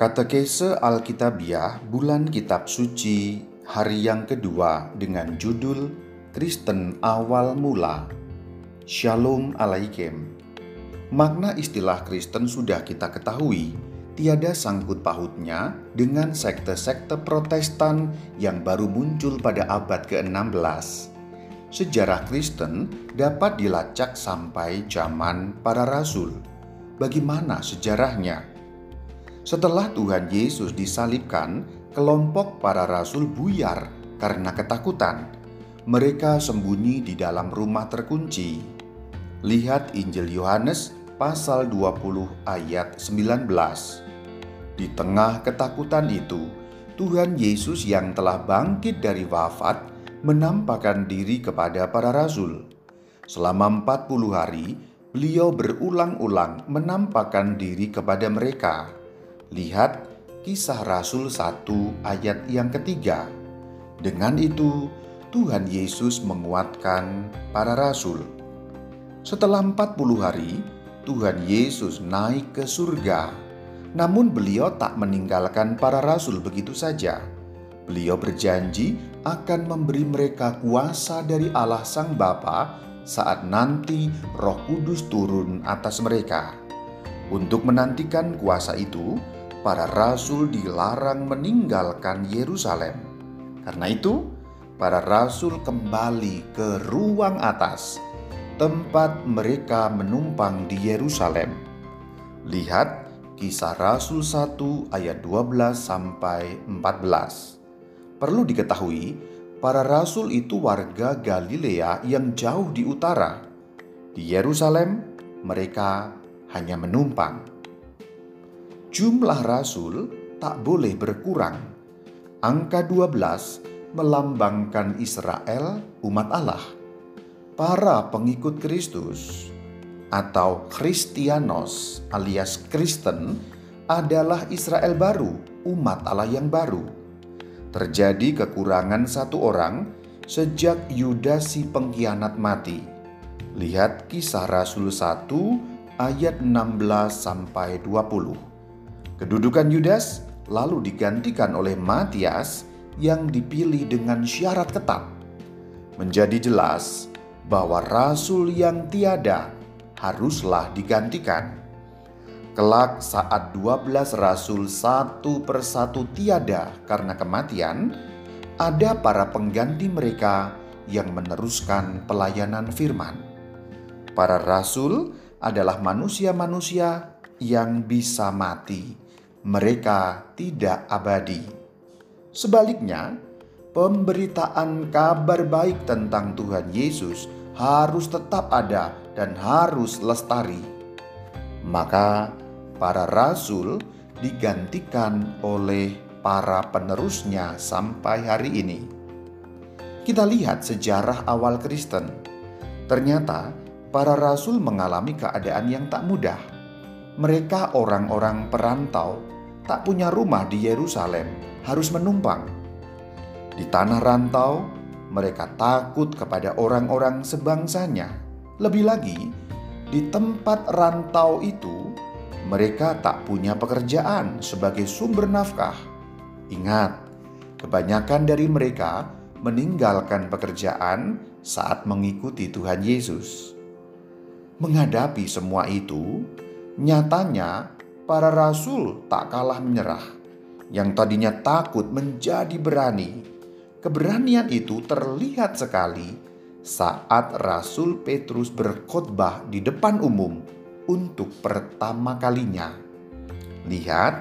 Katekese Alkitabiah Bulan Kitab Suci hari yang kedua dengan judul Kristen Awal Mula. Shalom Alaikum. Makna istilah Kristen sudah kita ketahui, tiada sangkut pautnya dengan sekte-sekte Protestan yang baru muncul pada abad ke-16. Sejarah Kristen dapat dilacak sampai zaman para rasul. Bagaimana sejarahnya? Setelah Tuhan Yesus disalibkan, kelompok para rasul buyar karena ketakutan. Mereka sembunyi di dalam rumah terkunci. Lihat Injil Yohanes pasal 20 ayat 19. Di tengah ketakutan itu, Tuhan Yesus yang telah bangkit dari wafat menampakkan diri kepada para rasul. Selama 40 hari, beliau berulang-ulang menampakkan diri kepada mereka Lihat kisah Rasul 1 ayat yang ketiga. Dengan itu, Tuhan Yesus menguatkan para rasul. Setelah 40 hari, Tuhan Yesus naik ke surga. Namun beliau tak meninggalkan para rasul begitu saja. Beliau berjanji akan memberi mereka kuasa dari Allah Sang Bapa saat nanti Roh Kudus turun atas mereka. Untuk menantikan kuasa itu, para rasul dilarang meninggalkan Yerusalem. Karena itu, para rasul kembali ke ruang atas, tempat mereka menumpang di Yerusalem. Lihat Kisah Rasul 1 ayat 12 sampai 14. Perlu diketahui, para rasul itu warga Galilea yang jauh di utara. Di Yerusalem, mereka hanya menumpang jumlah rasul tak boleh berkurang. Angka 12 melambangkan Israel, umat Allah. Para pengikut Kristus atau Kristianos alias Kristen adalah Israel baru, umat Allah yang baru. Terjadi kekurangan satu orang sejak Yudas si pengkhianat mati. Lihat kisah Rasul 1 ayat 16 sampai 20. Kedudukan Yudas lalu digantikan oleh Matias yang dipilih dengan syarat ketat. Menjadi jelas bahwa rasul yang tiada haruslah digantikan. Kelak saat 12 rasul satu persatu tiada karena kematian, ada para pengganti mereka yang meneruskan pelayanan firman. Para rasul adalah manusia-manusia yang bisa mati mereka tidak abadi. Sebaliknya, pemberitaan kabar baik tentang Tuhan Yesus harus tetap ada dan harus lestari. Maka, para rasul digantikan oleh para penerusnya sampai hari ini. Kita lihat sejarah awal Kristen. Ternyata, para rasul mengalami keadaan yang tak mudah. Mereka orang-orang perantau tak punya rumah di Yerusalem, harus menumpang. Di tanah rantau, mereka takut kepada orang-orang sebangsanya. Lebih lagi, di tempat rantau itu, mereka tak punya pekerjaan sebagai sumber nafkah. Ingat, kebanyakan dari mereka meninggalkan pekerjaan saat mengikuti Tuhan Yesus. Menghadapi semua itu, nyatanya para rasul tak kalah menyerah. Yang tadinya takut menjadi berani. Keberanian itu terlihat sekali saat Rasul Petrus berkhotbah di depan umum untuk pertama kalinya. Lihat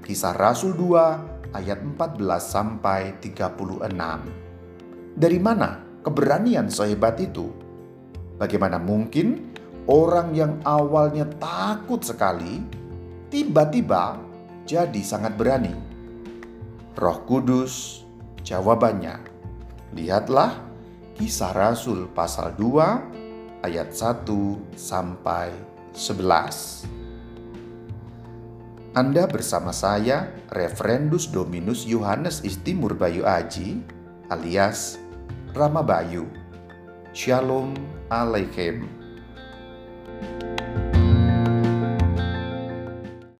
kisah Rasul 2 ayat 14 sampai 36. Dari mana keberanian sehebat itu? Bagaimana mungkin orang yang awalnya takut sekali tiba-tiba jadi sangat berani. Roh Kudus jawabannya. Lihatlah kisah Rasul pasal 2 ayat 1 sampai 11. Anda bersama saya, Referendus Dominus Yohanes Istimur Bayu Aji, alias Rama Bayu. Shalom Aleichem.